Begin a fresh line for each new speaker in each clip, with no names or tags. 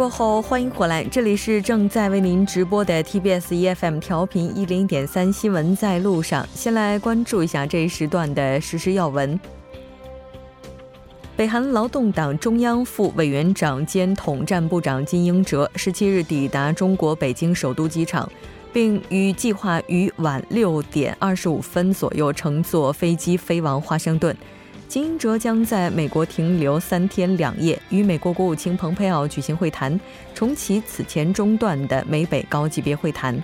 过后，欢迎回来，这里是正在为您直播的 TBS EFM 调频一零点三新闻在路上。先来关注一下这一时段的实时要闻。北韩劳动党中央副委员长兼统战部长金英哲十七日抵达中国北京首都机场，并与计划于晚六点二十五分左右乘坐飞机飞往华盛顿。金英哲将在美国停留三天两夜，与美国国务卿蓬佩奥举行会谈，重启此前中断的美北高级别会谈。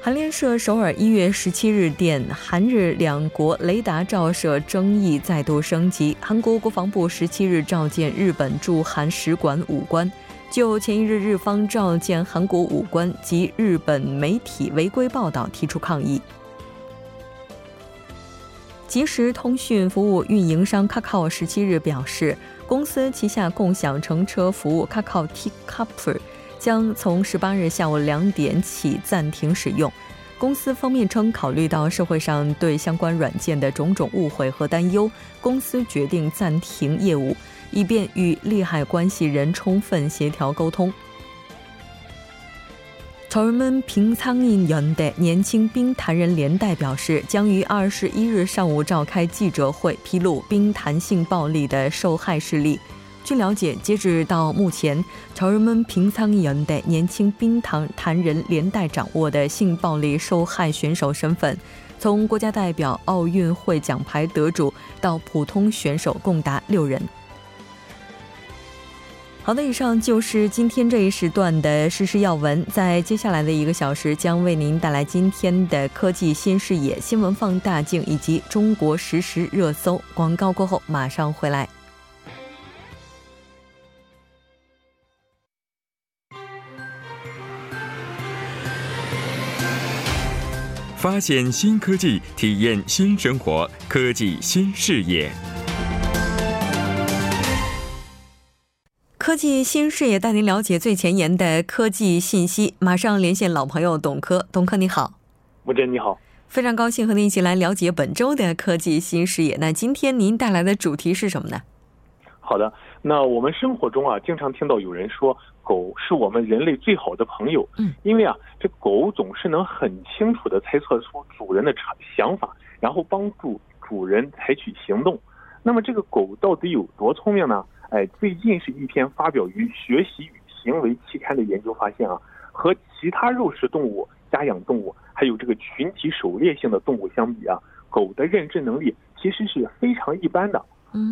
韩联社首尔一月十七日电，韩日两国雷达照射争议再度升级。韩国国防部十七日召见日本驻韩使馆武官，就前一日日方召见韩国武官及日本媒体违规报道提出抗议。即时通讯服务运营商 Kakao 十七日表示，公司旗下共享乘车服务 Kakao T c o p e r 将从十八日下午两点起暂停使用。公司方面称，考虑到社会上对相关软件的种种误会和担忧，公司决定暂停业务，以便与利害关系人充分协调沟通。朝人们平仓印연대年轻兵坛人连带表示，将于二十一日上午召开记者会，披露兵坛性暴力的受害事例。据了解，截止到目前，朝人们平仓印연대年轻兵坛坛人连带掌握的性暴力受害选手身份，从国家代表、奥运会奖牌得主到普通选手，共达六人。 好的，以上就是今天这一时段的实时要闻。在接下来的一个小时，将为您带来今天的科技新视野、新闻放大镜以及中国实时热搜。广告过后马上回来。
发现新科技，体验新生活，科技新视野。
科技新视野带您了解最前沿的科技信息。马上连线老朋友董科，董科你好，
吴真你好，
非常高兴和您一起来了解本周的科技新视野。那今天您带来的主题是什么呢？
好的，那我们生活中啊，经常听到有人说狗是我们人类最好的朋友，嗯，因为啊，这狗总是能很清楚的猜测出主人的想法，然后帮助主人采取行动。那么这个狗到底有多聪明呢？哎，最近是一篇发表于《学习与行为》期刊的研究发现啊，和其他肉食动物、家养动物，还有这个群体狩猎性的动物相比啊，狗的认知能力其实是非常一般的。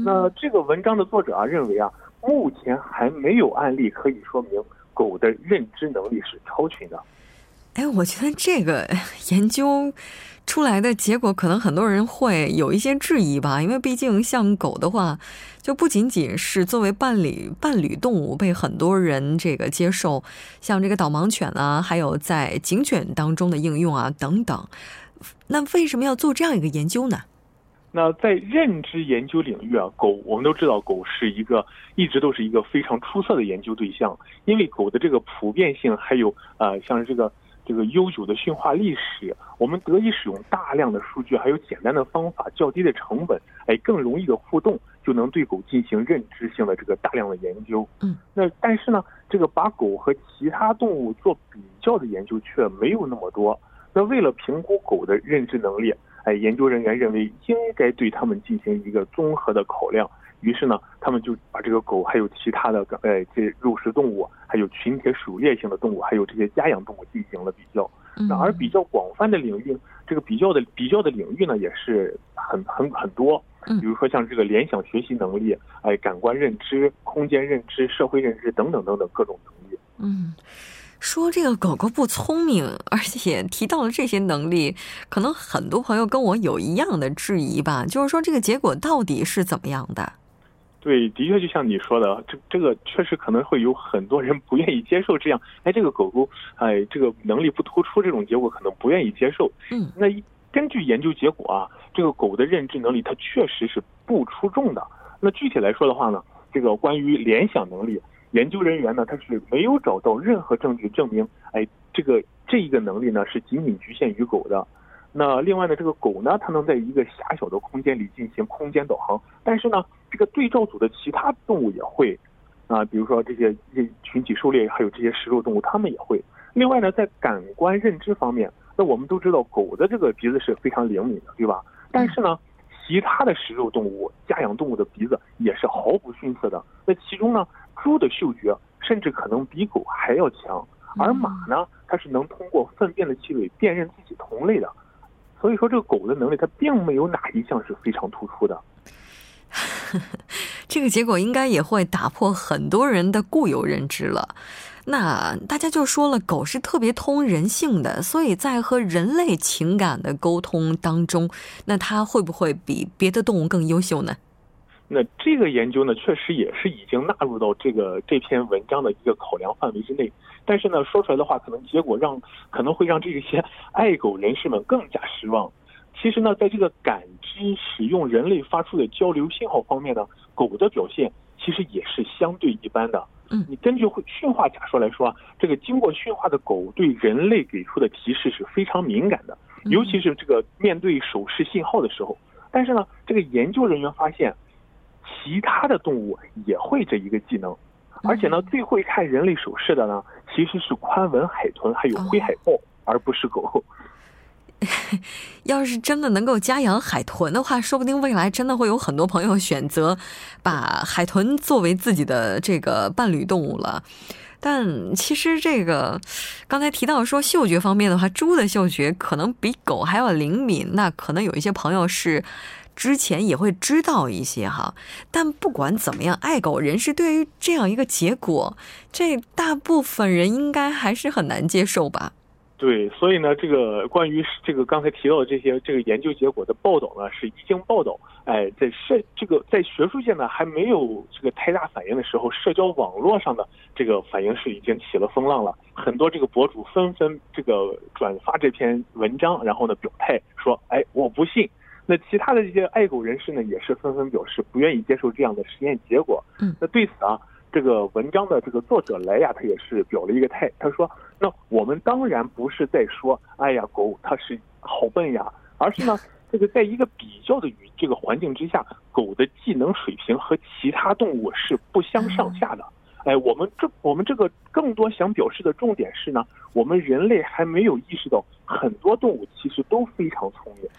那这个文章的作者啊认为啊，目前还没有案例可以说明狗的认知能力是超群的。
哎，我觉得这个 研究。出来的结果可能很多人会有一些质疑吧，因为毕竟像狗的话，就不仅仅是作为伴侣伴侣动物被很多人这个接受，像这个导盲犬啊，还有在警犬当中的应用啊等等。那为什么要做这样一个研究呢？
那在认知研究领域啊，狗我们都知道，狗是一个一直都是一个非常出色的研究对象，因为狗的这个普遍性，还有呃像这个。这个悠久的驯化历史，我们得以使用大量的数据，还有简单的方法、较低的成本，哎，更容易的互动，就能对狗进行认知性的这个大量的研究。嗯，那但是呢，这个把狗和其他动物做比较的研究却没有那么多。那为了评估狗的认知能力，哎，研究人员认为应该对它们进行一个综合的考量。于是呢，他们就把这个狗，还有其他的，呃，这肉食动物，还有群体狩猎性的动物，还有这些家养动物进行了比较。那而比较广泛的领域，这个比较的比较的领域呢，也是很很很多。比如说像这个联想学习能力，哎，感官认知、空间认知、社会认知等等等等各种能力。
嗯。说这个狗狗不聪明，而且提到了这些能力，可能很多朋友跟我有一样的质疑吧，就是说这个结果到底是怎么样的？
对，的确就像你说的，这这个确实可能会有很多人不愿意接受这样，哎，这个狗狗，哎，这个能力不突出，这种结果可能不愿意接受。嗯，那根据研究结果啊，这个狗的认知能力它确实是不出众的。那具体来说的话呢，这个关于联想能力，研究人员呢他是没有找到任何证据证明，哎，这个这一个能力呢是仅仅局限于狗的。那另外呢，这个狗呢，它能在一个狭小的空间里进行空间导航，但是呢，这个对照组的其他动物也会，啊，比如说这些这群体狩猎，还有这些食肉动物，它们也会。另外呢，在感官认知方面，那我们都知道狗的这个鼻子是非常灵敏的，对吧？但是呢，其他的食肉动物、家养动物的鼻子也是毫不逊色的。那其中呢，猪的嗅觉甚至可能比狗还要强，而马呢，它是能通过粪便的气味辨认自己同类的。所以说，这个狗的能力，它并没有哪一项是非常突出的。
这个结果应该也会打破很多人的固有认知了。那大家就说了，狗是特别通人性的，所以在和人类情感的沟通当中，那它会不会比别的动物更优秀呢？
那这个研究呢，确实也是已经纳入到这个这篇文章的一个考量范围之内。但是呢，说出来的话，可能结果让可能会让这些爱狗人士们更加失望。其实呢，在这个感知使用人类发出的交流信号方面呢，狗的表现其实也是相对一般的。
嗯，
你根据会驯化假说来说啊，这个经过驯化的狗对人类给出的提示是非常敏感的，尤其是这个面对手势信号的时候。但是呢，这个研究人员发现，其他的动物也会这一个技能。而且呢，最会看人类手势的呢，其实是宽吻海豚还有灰海豹，而不是狗。
要是真的能够家养海豚的话，说不定未来真的会有很多朋友选择把海豚作为自己的这个伴侣动物了。但其实这个刚才提到说嗅觉方面的话，猪的嗅觉可能比狗还要灵敏。那可能有一些朋友是。之前也会知道一些哈，但不管怎么样，爱狗人士对于这样一个结果，这大部分人应该还是很难接受吧？
对，所以呢，这个关于这个刚才提到的这些这个研究结果的报道呢，是一经报道，哎，在社这个在学术界呢还没有这个太大反应的时候，社交网络上的这个反应是已经起了风浪了，很多这个博主纷纷这个转发这篇文章，然后呢表态说，哎，我不信。那其他的这些爱狗人士呢，也是纷纷表示不愿意接受这样的实验结果。
嗯，
那对此啊，这个文章的这个作者莱亚他也是表了一个态，他说：“那我们当然不是在说，哎呀，狗它是好笨呀，而是呢，这个在一个比较的语这个环境之下，狗的技能水平和其他动物是不相上下的。哎，我们这我们这个更多想表示的重点是呢，我们人类还没有意识到，很多动物其实都非常聪明。”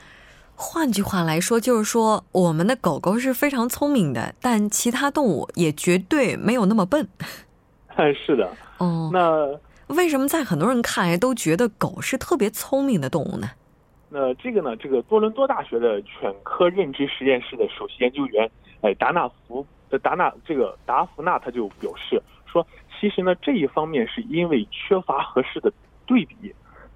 换句话来说，就是说我们的狗狗是非常聪明的，但其他动物也绝对没有那么笨。
哎，是的。
哦，
那
为什么在很多人看来都觉得狗是特别聪明的动物呢？
那这个呢，这个多伦多大学的犬科认知实验室的首席研究员，哎，达纳福的达纳这个达芙娜，他就表示说，其实呢，这一方面是因为缺乏合适的对比。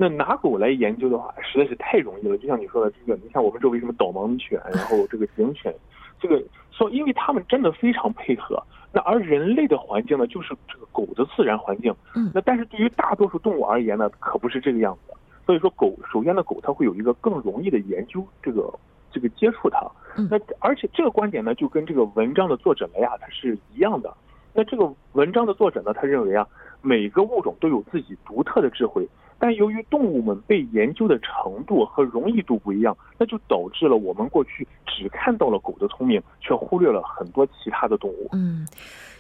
那拿狗来研究的话，实在是太容易了。就像你说的，这个你像我们周围什么导盲犬，然后这个警犬，这个说，因为他们真的非常配合。那而人类的环境呢，就是这个狗的自然环境。
嗯。
那但是对于大多数动物而言呢，可不是这个样子。所以说，狗首先呢，狗它会有一个更容易的研究这个这个接触它。
嗯。
那而且这个观点呢，就跟这个文章的作者来呀，它是一样的。那这个文章的作者呢，他认为啊，每个物种都有自己独特的智慧。但由于动物们被研究的程度和容易度不一样，那就导致了我们过去只看到了狗的聪明，却忽略了很多其他的动物。
嗯，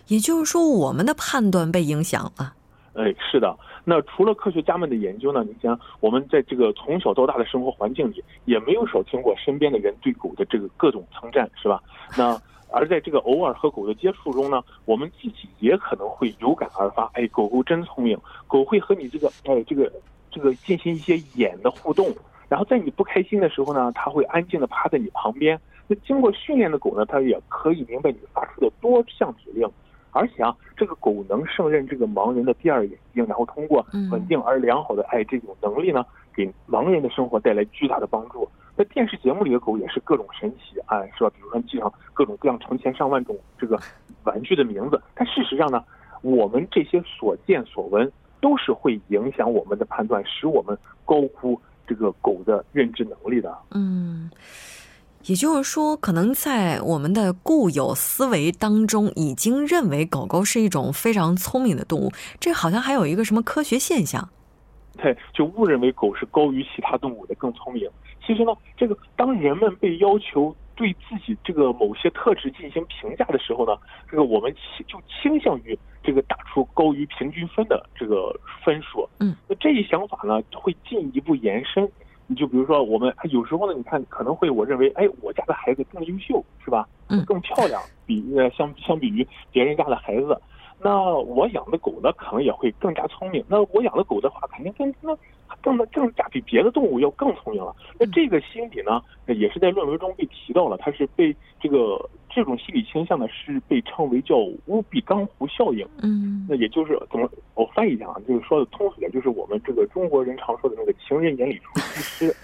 也就是说，我们的判断被影响了。
哎，是的。那除了科学家们的研究呢？你想，我们在这个从小到大的生活环境里，也没有少听过身边的人对狗的这个各种称赞，是吧？那。而在这个偶尔和狗的接触中呢，我们自己也可能会有感而发。哎，狗狗真聪明，狗会和你这个哎这个这个进行一些眼的互动，然后在你不开心的时候呢，它会安静的趴在你旁边。那经过训练的狗呢，它也可以明白你发出的多项指令，而且啊，这个狗能胜任这个盲人的第二眼睛，然后通过稳定而良好的哎这种能力呢，给盲人的生活带来巨大的帮助。在电视节目里的狗也是各种神奇，哎，是吧？比如说记上各种各样成千上万种这个玩具的名字，但事实上呢，我们这些所见所闻都是会影响我们的判断，使我们高估这个狗的认知能力的。
嗯，也就是说，可能在我们的固有思维当中，已经认为狗狗是一种非常聪明的动物，这好像还有一个什么科学现象。
对，就误认为狗是高于其他动物的，更聪明。其实呢，这个当人们被要求对自己这个某些特质进行评价的时候呢，这个我们倾就倾向于这个打出高于平均分的这个分数。
嗯，
那这一想法呢，会进一步延伸。你就比如说，我们有时候呢，你看可能会我认为，哎，我家的孩子更优秀，是吧？
嗯，
更漂亮，比呃相相比于别人家的孩子，那我养的狗呢，可能也会更加聪明。那我养的狗的话，肯定更那更更加比别的动物要更聪明了。那这个心理呢，也是在论文中被提到了，它是被这个。这种心理倾向呢，是被称为叫乌比冈湖效应。
嗯，
那也就是怎么我翻译一下啊，就是说的通俗点，就是我们这个中国人常说的那个“情人眼里出西施”。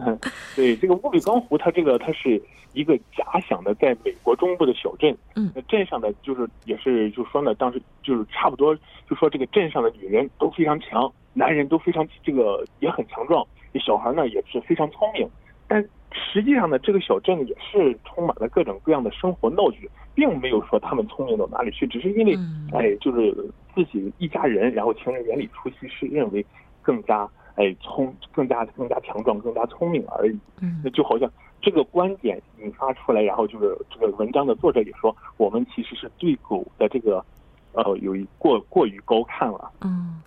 对，这个乌比冈湖，它这个它是一个假想的，在美国中部的小镇。
嗯，
那镇上的就是也是就说呢，当时就是差不多就说这个镇上的女人都非常强，男人都非常这个也很强壮，这小孩呢也是非常聪明，但。实际上呢，这个小镇也是充满了各种各样的生活闹剧，并没有说他们聪明到哪里去，只是因为，哎，就是自己一家人，然后情人眼里出西施，认为更加哎聪，更加更加强壮，更加聪明而已。
嗯，
那就好像这个观点引发出来，然后就是这个文章的作者也说，我们其实是对狗的这个，呃，有一过过于高看了。
嗯。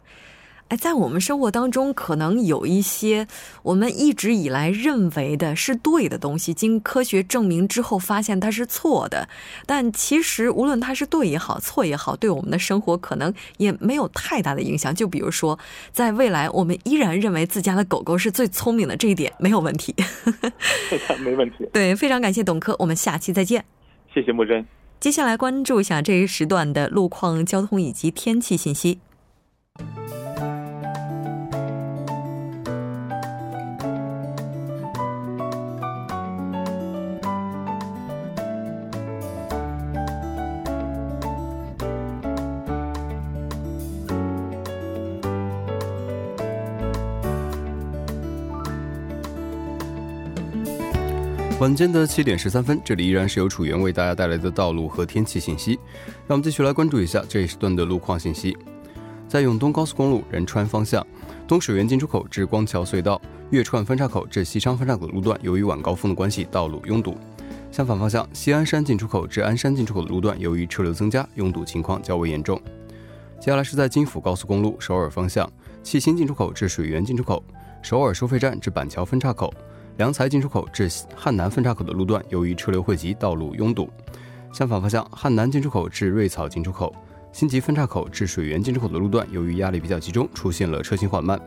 哎，在我们生活当中，可能有一些我们一直以来认为的是对的东西，经科学证明之后，发现它是错的。但其实，无论它是对也好，错也好，对我们的生活可能也没有太大的影响。就比如说，在未来，我们依然认为自家的狗狗是最聪明的，这一点没有问题。
没问题。
对，非常感谢董科，我们下期再见。
谢谢木真。
接下来关注一下这一时段的路况、交通以及天气信息。
晚间的七点十三分，这里依然是由楚源为大家带来的道路和天气信息。让我们继续来关注一下这一时段的路况信息。在永东高速公路仁川方向，东水源进出口至光桥隧道、月川分岔口至西昌分岔口路段，由于晚高峰的关系，道路拥堵。相反方向，西安山进出口至鞍山进出口的路段，由于车流增加，拥堵情况较为严重。接下来是在京釜高速公路首尔方向，蓟新进出口至水源进出口、首尔收费站至板桥分岔口。良才进出口至汉南分岔口的路段，由于车流汇集，道路拥堵。相反方向，汉南进出口至瑞草进出口、新集分岔口至水源进出口的路段，由于压力比较集中，出现了车行缓慢。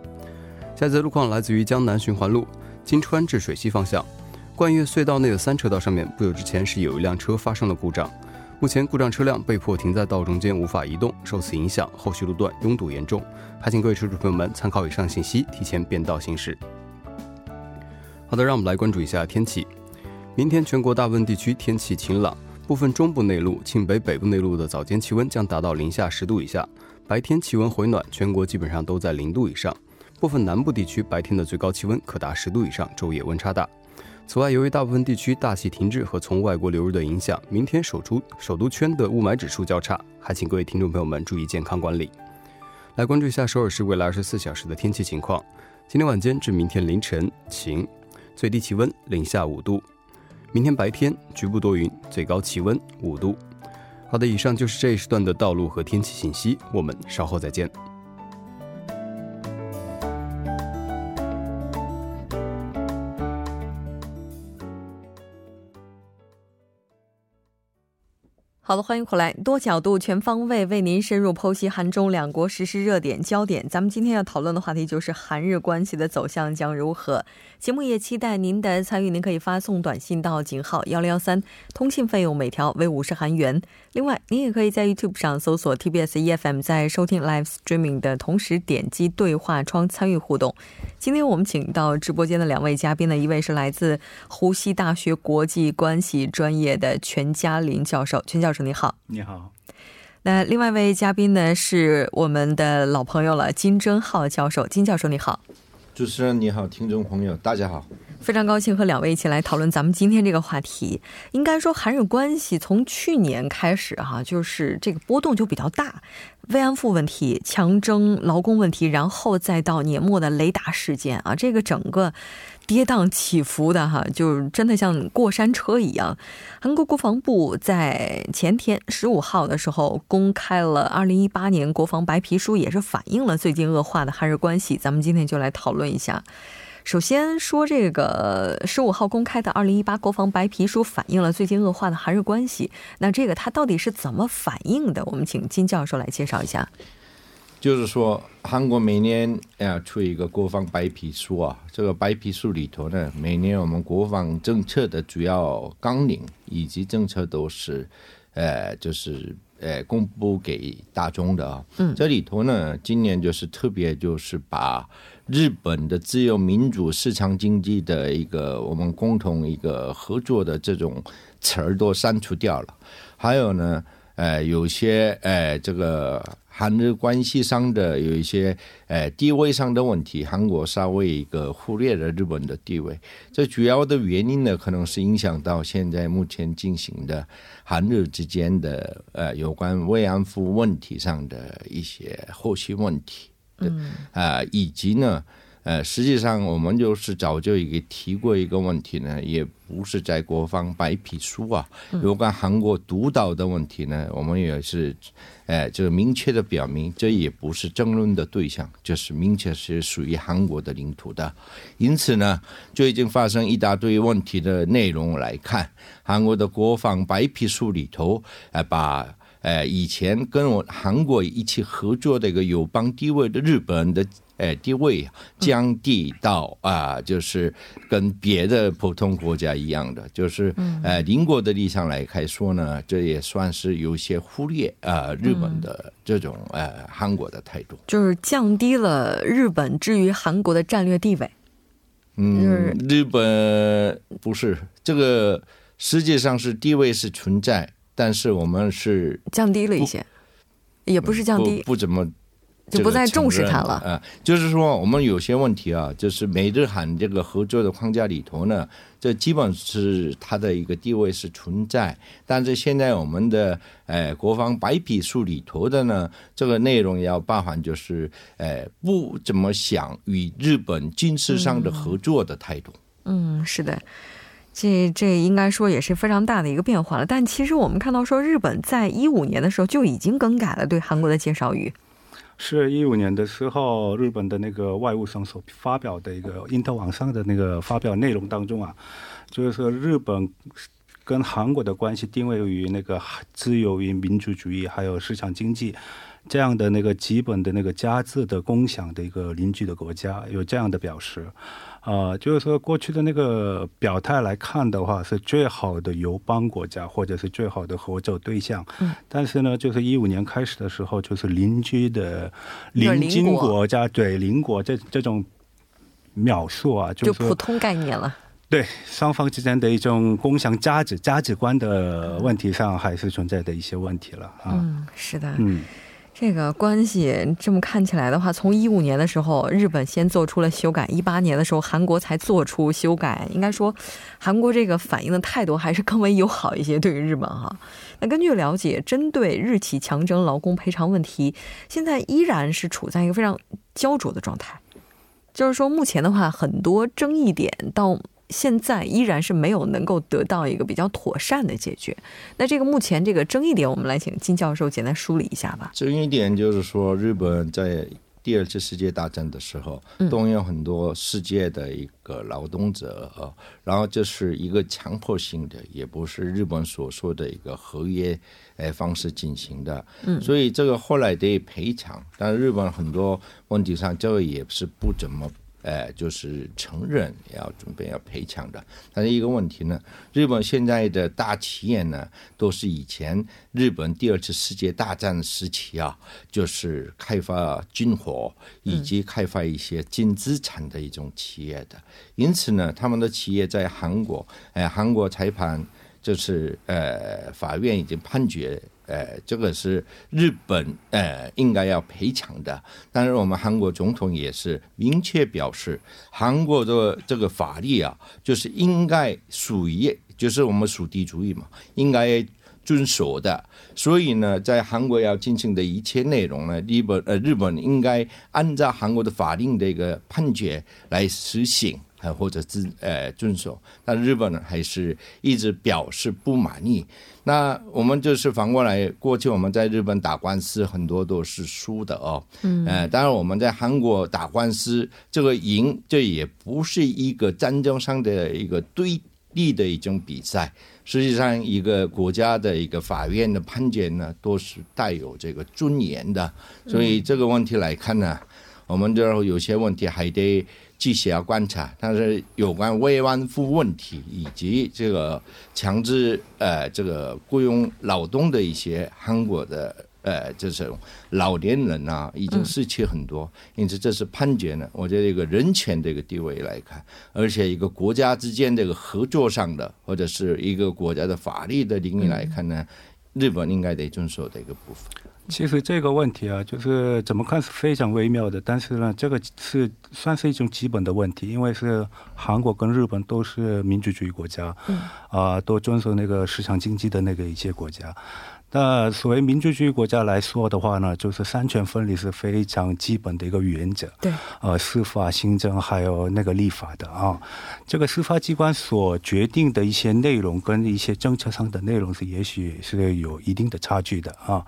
下则路况来自于江南循环路金川至水西方向，冠岳隧道内的三车道上面，不久之前是有一辆车发生了故障，目前故障车辆被迫停在道中间，无法移动，受此影响，后续路段拥堵严重。还请各位车主朋友们参考以上信息，提前变道行驶。好的，让我们来关注一下天气。明天全国大部分地区天气晴朗，部分中部内陆、庆北北部内陆的早间气温将达到零下十度以下，白天气温回暖，全国基本上都在零度以上。部分南部地区白天的最高气温可达十度以上，昼夜温差大。此外，由于大部分地区大气停滞和从外国流入的影响，明天首出首都圈的雾霾指数较差，还请各位听众朋友们注意健康管理。来关注一下首尔市未来二十四小时的天气情况：今天晚间至明天凌晨晴。最低气温零下五度，明天白天局部多云，最高气温五度。好的，以上就是这一时段的道路和天气信息，我们稍后再见。
好的，欢迎回来，多角度、全方位为您深入剖析韩中两国实时热点焦点。咱们今天要讨论的话题就是韩日关系的走向将如何。节目也期待您的参与，您可以发送短信到井号幺零幺三，通信费用每条为五十韩元。另外，您也可以在 YouTube 上搜索 TBS EFM，在收听 Live Streaming 的同时点击对话窗参与互动。今天我们请到直播间的两位嘉宾呢，一位是来自湖西大学国际关系专业的全嘉林教授，全教授你好，
你好。
那另外一位嘉宾呢，是我们的老朋友了，金正浩教授，金教授你好。
主持人你好，听众朋友大家好。
非常高兴和两位一起来讨论咱们今天这个话题。应该说，韩日关系从去年开始哈，就是这个波动就比较大，慰安妇问题、强征劳工问题，然后再到年末的雷达事件啊，这个整个跌宕起伏的哈，就真的像过山车一样。韩国国防部在前天十五号的时候公开了二零一八年国防白皮书，也是反映了最近恶化的韩日关系。咱们今天就来讨论一下。首先说这个十五号公开的二零一八国防白皮书反映了最近恶化的韩日关系。那这个它到底是怎么反映的？我们请金教授来介绍一下。
就是说，韩国每年要出一个国防白皮书啊，这个白皮书里头呢，每年我们国防政策的主要纲领以及政策都是，呃，就是呃公布给大众的啊。嗯，这里头呢，今年就是特别就是把。日本的自由民主市场经济的一个我们共同一个合作的这种词儿都删除掉了，还有呢，呃，有些呃，这个韩日关系上的有一些呃地位上的问题，韩国稍微一个忽略了日本的地位。这主要的原因呢，可能是影响到现在目前进行的韩日之间的呃有关慰安妇问题上的一些后续问题。嗯啊，以及呢，呃，实际上我们就是早就已经提过一个问题呢，也不是在国防白皮书啊，有关韩国独岛的问题呢，我们也是，呃，就明确的表明，这也不是争论的对象，就是明确是属于韩国的领土的。因此呢，就已经发生一大堆问题的内容来看，韩国的国防白皮书里头，呃，把。呃，以前跟我韩国一起合作的一个友邦地位的日本的呃地位降低到啊，就是跟别的普通国家一样的，就是呃邻国的立场来开说呢，这也算是有些忽略啊日本的这种呃韩国的态度，
就是降低了日本至于韩国的战略地位。
嗯，日本不是这个实际上是地位是存在。但是我们是
降低了一些，也不是降低，
不怎么
就不再重视它了
啊。就是说，我们有些问题啊，就是美日韩这个合作的框架里头呢，这基本是它的一个地位是存在。但是现在我们的呃国防白皮书里头的呢，这个内容要包含就是呃不怎么想与日本军事上的合作的态度。
嗯，是的。这这应该说也是非常大的一个变化了，但其实我们看到说，日本在一五年的时候就已经更改了对韩国的介绍语。
是一五年的时候，日本的那个外务省所发表的一个因特网上的那个发表内容当中啊，就是说日本跟韩国的关系定位于那个自由与民主主义还有市场经济这样的那个基本的那个价值的共享的一个邻居的国家，有这样的表示。啊，就是说过去的那个表态来看的话，是最好的友邦国家或者是最好的合作对象。嗯。但是呢，就是一五年开始的时候，就是邻居的邻近国家对邻国这这种描述啊，
就普通概念了。
对双方之间的一种共享价值、价值观的问题上，还是存在的一些问题了啊。
嗯，是的。嗯。这个关系这么看起来的话，从一五年的时候，日本先做出了修改，一八年的时候，韩国才做出修改。应该说，韩国这个反应的态度还是更为友好一些，对于日本哈。那根据了解，针对日企强征劳工赔偿问题，现在依然是处在一个非常焦灼的状态。就是说，目前的话，很多争议点到。现在依然是没有能够得到一个比较妥善的解决。那这个目前这个争议点，我们来请金教授简单梳理一下吧。
争议点就是说，日本在第二次世界大战的时候，动用很多世界的一个劳动者啊，然后这是一个强迫性的，也不是日本所说的一个合约诶方式进行的。嗯，所以这个后来得赔偿，但日本很多问题上，这个也是不怎么。呃，就是承认要准备要赔偿的，但是一个问题呢，日本现在的大企业呢，都是以前日本第二次世界大战时期啊，就是开发军火以及开发一些金资产的一种企业的，因此呢，他们的企业在韩国，哎，韩国裁判。就是呃，法院已经判决，呃，这个是日本呃应该要赔偿的。但是我们韩国总统也是明确表示，韩国的这个法律啊，就是应该属于，就是我们属地主义嘛，应该遵守的。所以呢，在韩国要进行的一切内容呢，日本呃日本应该按照韩国的法令的一个判决来实行。或者遵呃遵守，但日本呢还是一直表示不满意。那我们就是反过来，过去我们在日本打官司很多都是输的哦。嗯，呃，当然我们在韩国打官司，这个赢这也不是一个战争上的一个对立的一种比赛。实际上，一个国家的一个法院的判决呢，都是带有这个尊严的。所以这个问题来看呢，我们这有些问题还得。继续要观察，但是有关慰安妇问题以及这个强制呃这个雇佣劳动的一些韩国的呃这种老年人啊，已经失去很多，因此这是判决呢。我觉得一个人权的一个地位来看，而且一个国家之间这个合作上的，或者是一个国家的法律的领域来看呢，日本应该得遵守的一个部分。
其实这个问题啊，就是怎么看是非常微妙的，但是呢，这个是算是一种基本的问题，因为是韩国跟日本都是民主主义国家，啊，都遵守那个市场经济的那个一些国家。那所谓民主主义国家来说的话呢，就是三权分离是非常基本的一个原则。
对，
呃，司法、行政还有那个立法的啊，这个司法机关所决定的一些内容跟一些政策上的内容是也许是有一定的差距的啊。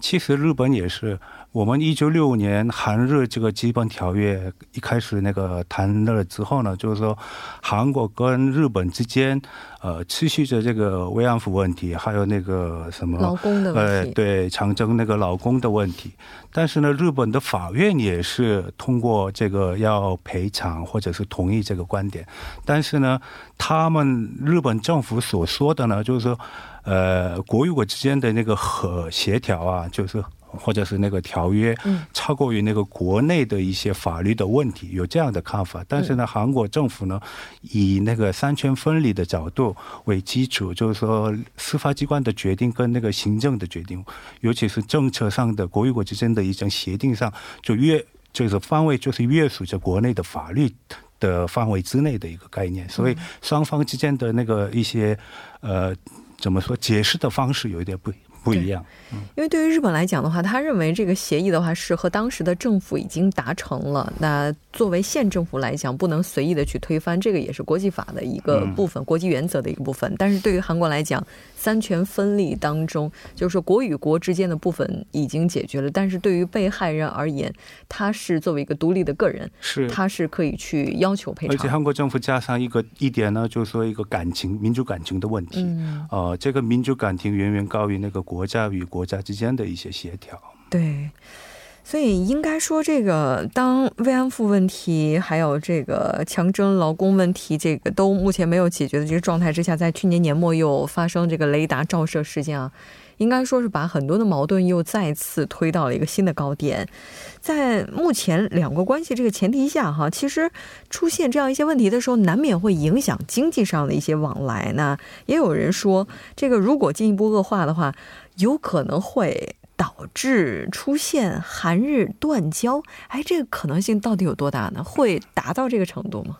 其实日本也是。我们一九六五年韩日这个基本条约一开始那个谈了之后呢，就是说韩国跟日本之间呃持续着这个慰安妇问题，还有那个什么
劳工的问
题，对长征那个劳工的问题。但是呢，日本的法院也是通过这个要赔偿或者是同意这个观点。但是呢，他们日本政府所说的呢，就是说呃国与国之间的那个和协调啊，就是。或者是那个条约超过于那个国内的一些法律的问题，有这样的看法。但是呢，韩国政府呢，以那个三权分离的角度为基础，就是说司法机关的决定跟那个行政的决定，尤其是政策上的国与国之间的一种协定上，就越就是范围就是约束着国内的法律的范围之内的一个概念。所以双方之间的那个一些呃，怎么说解释的方式有一点不。不一样，
因为对于日本来讲的话，他认为这个协议的话是和当时的政府已经达成了。那作为县政府来讲，不能随意的去推翻，这个也是国际法的一个部分，国际原则的一个部分。但是对于韩国来讲，三权分立当中，就是说国与国之间的部分已经解决了。但是对于被害人而言，他是作为一个独立的个人，
是
他是可以去要求赔偿。
而且韩国政府加上一个一点呢，就是说一个感情、民主感情的问题。嗯，呃，这个民主感情远远高于那个国。国家与国家之间的一些协调，
对，所以应该说，这个当慰安妇问题还有这个强征劳工问题，这个都目前没有解决的这个状态之下，在去年年末又发生这个雷达照射事件啊，应该说是把很多的矛盾又再次推到了一个新的高点。在目前两国关系这个前提下，哈，其实出现这样一些问题的时候，难免会影响经济上的一些往来那。也有人说，这个如果进一步恶化的话。有可能会导致出现韩日断交，哎，这个可能性到底有多大呢？会达到这个程度吗？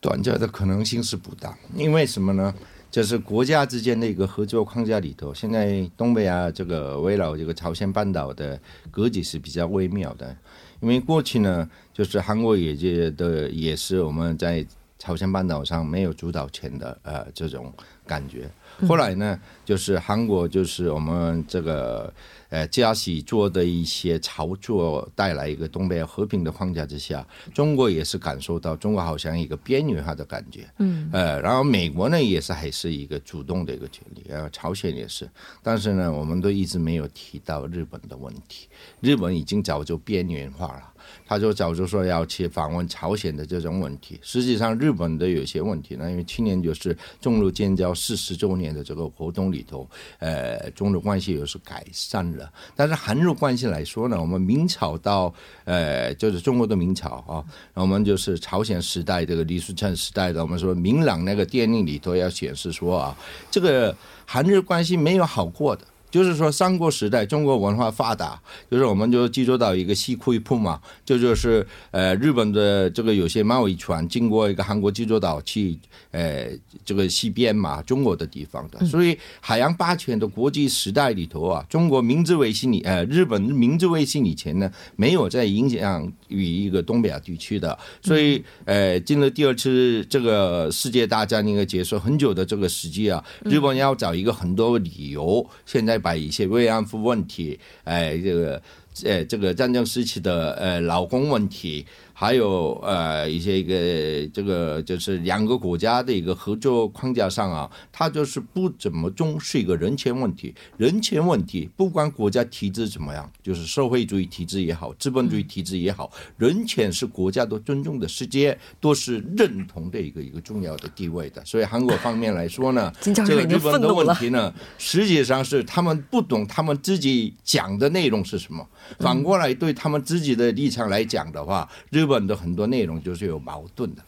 断交的可能性是不大，因为什么呢？就是国家之间的一个合作框架里头，现在东北亚这个围绕这个朝鲜半岛的格局是比较微妙的，因为过去呢，就是韩国也觉得也是我们在朝鲜半岛上没有主导权的呃这种感觉。后来呢，就是韩国，就是我们这个呃加西做的一些操作，带来一个东北亚和平的框架之下，中国也是感受到中国好像一个边缘化的感觉，嗯，呃，然后美国呢也是还是一个主动的一个权利，然后，朝鲜也是，但是呢，我们都一直没有提到日本的问题，日本已经早就边缘化了。他就早就说要去访问朝鲜的这种问题。实际上，日本的有些问题呢，因为去年就是中日建交四十周年的这个活动里头，呃，中日关系有是改善但是韩日关系来说呢，我们明朝到呃，就是中国的明朝啊，我们就是朝鲜时代这个李舜臣时代的，我们说明朗那个电令里头要显示说啊，这个韩日关系没有好过的。就是说，三国时代中国文化发达，就是我们就济州岛一个西库一铺嘛，这就是呃日本的这个有些贸易船经过一个韩国济州岛去呃这个西边嘛，中国的地方的，所以海洋霸权的国际时代里头啊，中国明治维新以呃日本明治维新以前呢，没有在影响于一个东北亚地区的，所以呃进了第二次这个世界大战那个结束很久的这个时机啊，日本要找一个很多理由，现在。把一些慰安妇问题，哎，这个，呃，这个战争时期的呃劳工问题。还有呃一些一个这个就是两个国家的一个合作框架上啊，它就是不怎么重视一个人权问题。人权问题不管国家体制怎么样，就是社会主义体制也好，资本主义体制也好，人权是国家都尊重的，世界都是认同的一个一个重要的地位的。所以韩国方面来说呢，这个日本的问题呢，实际上是他们不懂他们自己讲的内容是什么。反过来对他们自己的立场来讲的话，日本的很多内容就是有矛盾的。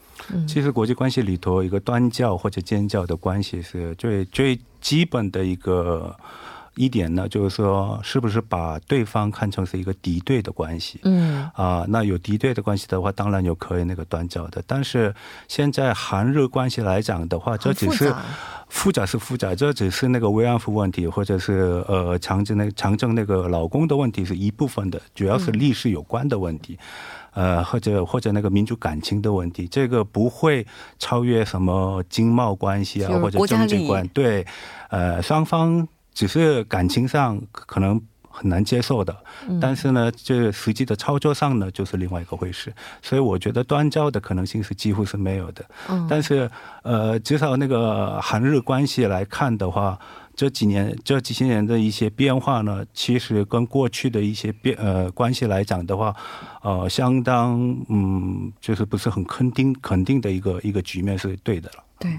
其实国际关系里头，一个端教或者尖教的关系是最最基本的一个一点呢，就是说是不是把对方看成是一个敌对的关系？嗯啊，那有敌对的关系的话，当然有可以那个端教的。但是现在韩日关系来讲的话，这只是复杂是复杂，这只是那个慰安妇问题，或者是呃强制那强征那个老公的问题是一部分的，主要是历史有关的问题。呃，或者或者那个民族感情的问题，这个不会超越什么经贸关系啊，或者政治关对，呃，双方只是感情上可能很难接受的，但是呢，这实际的操作上呢，就是另外一个回事。所以我觉得断交的可能性是几乎是没有的。嗯，但是呃，至少那个韩日关系来看的话。这几年这几些年的一些变化呢，其实跟过去的一些变呃关系来讲的话，呃，相当嗯，就是不是很肯定肯定的一个一个局面是对的了。
对，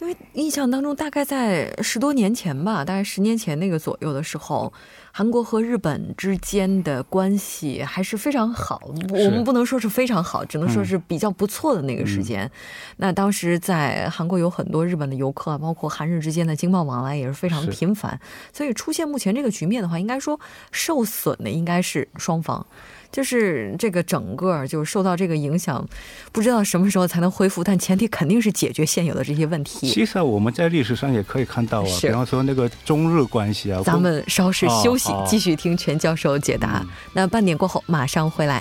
因为印象当中大概在十多年前吧，大概十年前那个左右的时候。韩国和日本之间的关系还是非常好，我们不能说是非常好，只能说是比较不错的那个时间。那当时在韩国有很多日本的游客，包括韩日之间的经贸往来也是非常频繁，所以出现目前这个局面的话，应该说受损的应该是双方。就是这个整个就是受到这个影响，不知道什么时候才能恢复，但前提肯定是解决现有的这些问题。
其实我们在历史上也可以看到啊，比方说那个中日关系啊。
咱们稍事休息，继续听全教授解答。那半点过后马上回来。